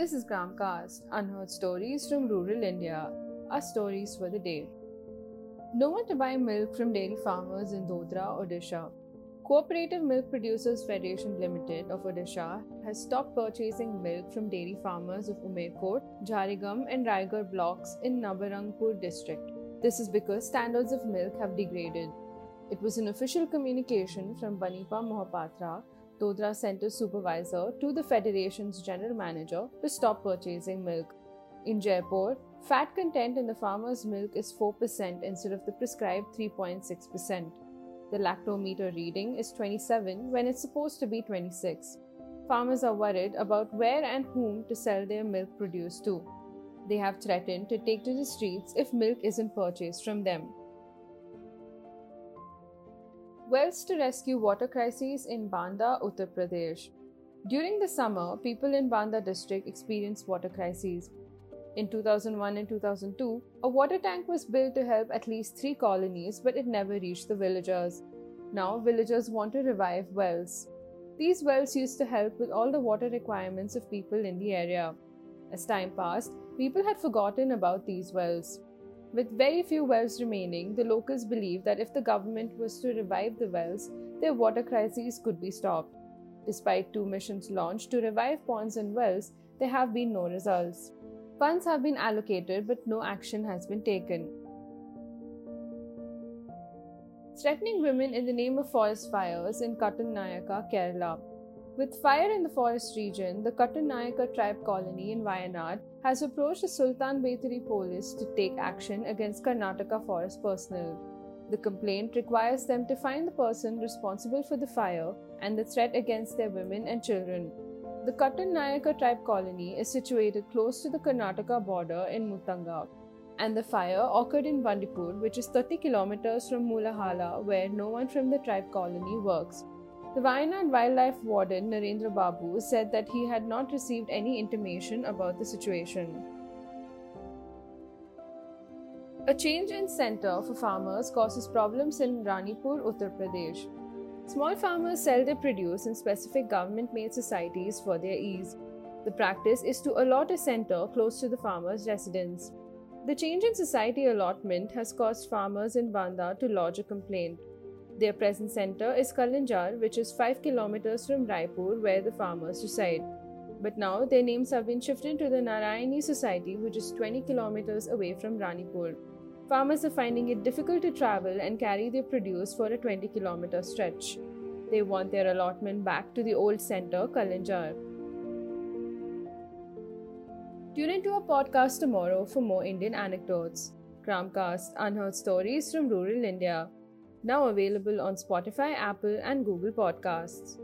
This is Gramcast, unheard stories from rural India. Our stories for the day. No one to buy milk from dairy farmers in Dodra, Odisha. Cooperative Milk Producers Federation Limited of Odisha has stopped purchasing milk from dairy farmers of Umerkot, Jharigam, and Raighar blocks in Nabarangpur district. This is because standards of milk have degraded. It was an official communication from Banipa Mohapatra, Dodra Center supervisor, to the Federation's general manager to stop purchasing milk. In Jaipur, fat content in the farmer's milk is 4% instead of the prescribed 3.6%. The lactometer reading is 27 when it's supposed to be 26. Farmers are worried about where and whom to sell their milk produce to. They have threatened to take to the streets if milk isn't purchased from them. Wells to rescue water crises in Banda, Uttar Pradesh. During the summer, people in Banda district experienced water crises. In 2001 and 2002, a water tank was built to help at least three colonies, but it never reached the villagers. Now, villagers want to revive wells. These wells used to help with all the water requirements of people in the area. As time passed, people had forgotten about these wells. With very few wells remaining, the locals believed that if the government was to revive the wells, their water crises could be stopped. Despite two missions launched to revive ponds and wells, there have been no results. Funds have been allocated, but no action has been taken. Threatening women in the name of forest fires in Kattannayaka, Kerala. With fire in the forest region, the Kattannayaka tribe colony in Wayanad has approached the Sultan Bathery police to take action against Karnataka forest personnel. The complaint requires them to find the person responsible for the fire and the threat against their women and children. The Kattannayaka tribe colony is situated close to the Karnataka border in Muthanga, and the fire occurred in Bandipur, which is 30 kilometers from Moolahala, where no one from the tribe colony works. The Wayanad Wildlife Warden Narendra Babu said that he had not received any intimation about the situation. A change in center for farmers causes problems in Ranipur, Uttar Pradesh. Small farmers sell their produce in specific government made societies for their ease. The practice is to allot a center close to the farmer's residence. The change in society allotment has caused farmers in Banda to lodge a complaint. Their present center is Kalinjar, which is 5 kilometers from Raipur, where the farmers reside. But now their names have been shifted to the Narayani Society, which is 20 kilometers away from Ranipur. Farmers are finding it difficult to travel and carry their produce for a 20 kilometer stretch. They want their allotment back to the old center, Kalinjar. Tune into our podcast tomorrow for more Indian anecdotes. Gramcast Unheard Stories from Rural India now available on Spotify, Apple, and Google Podcasts.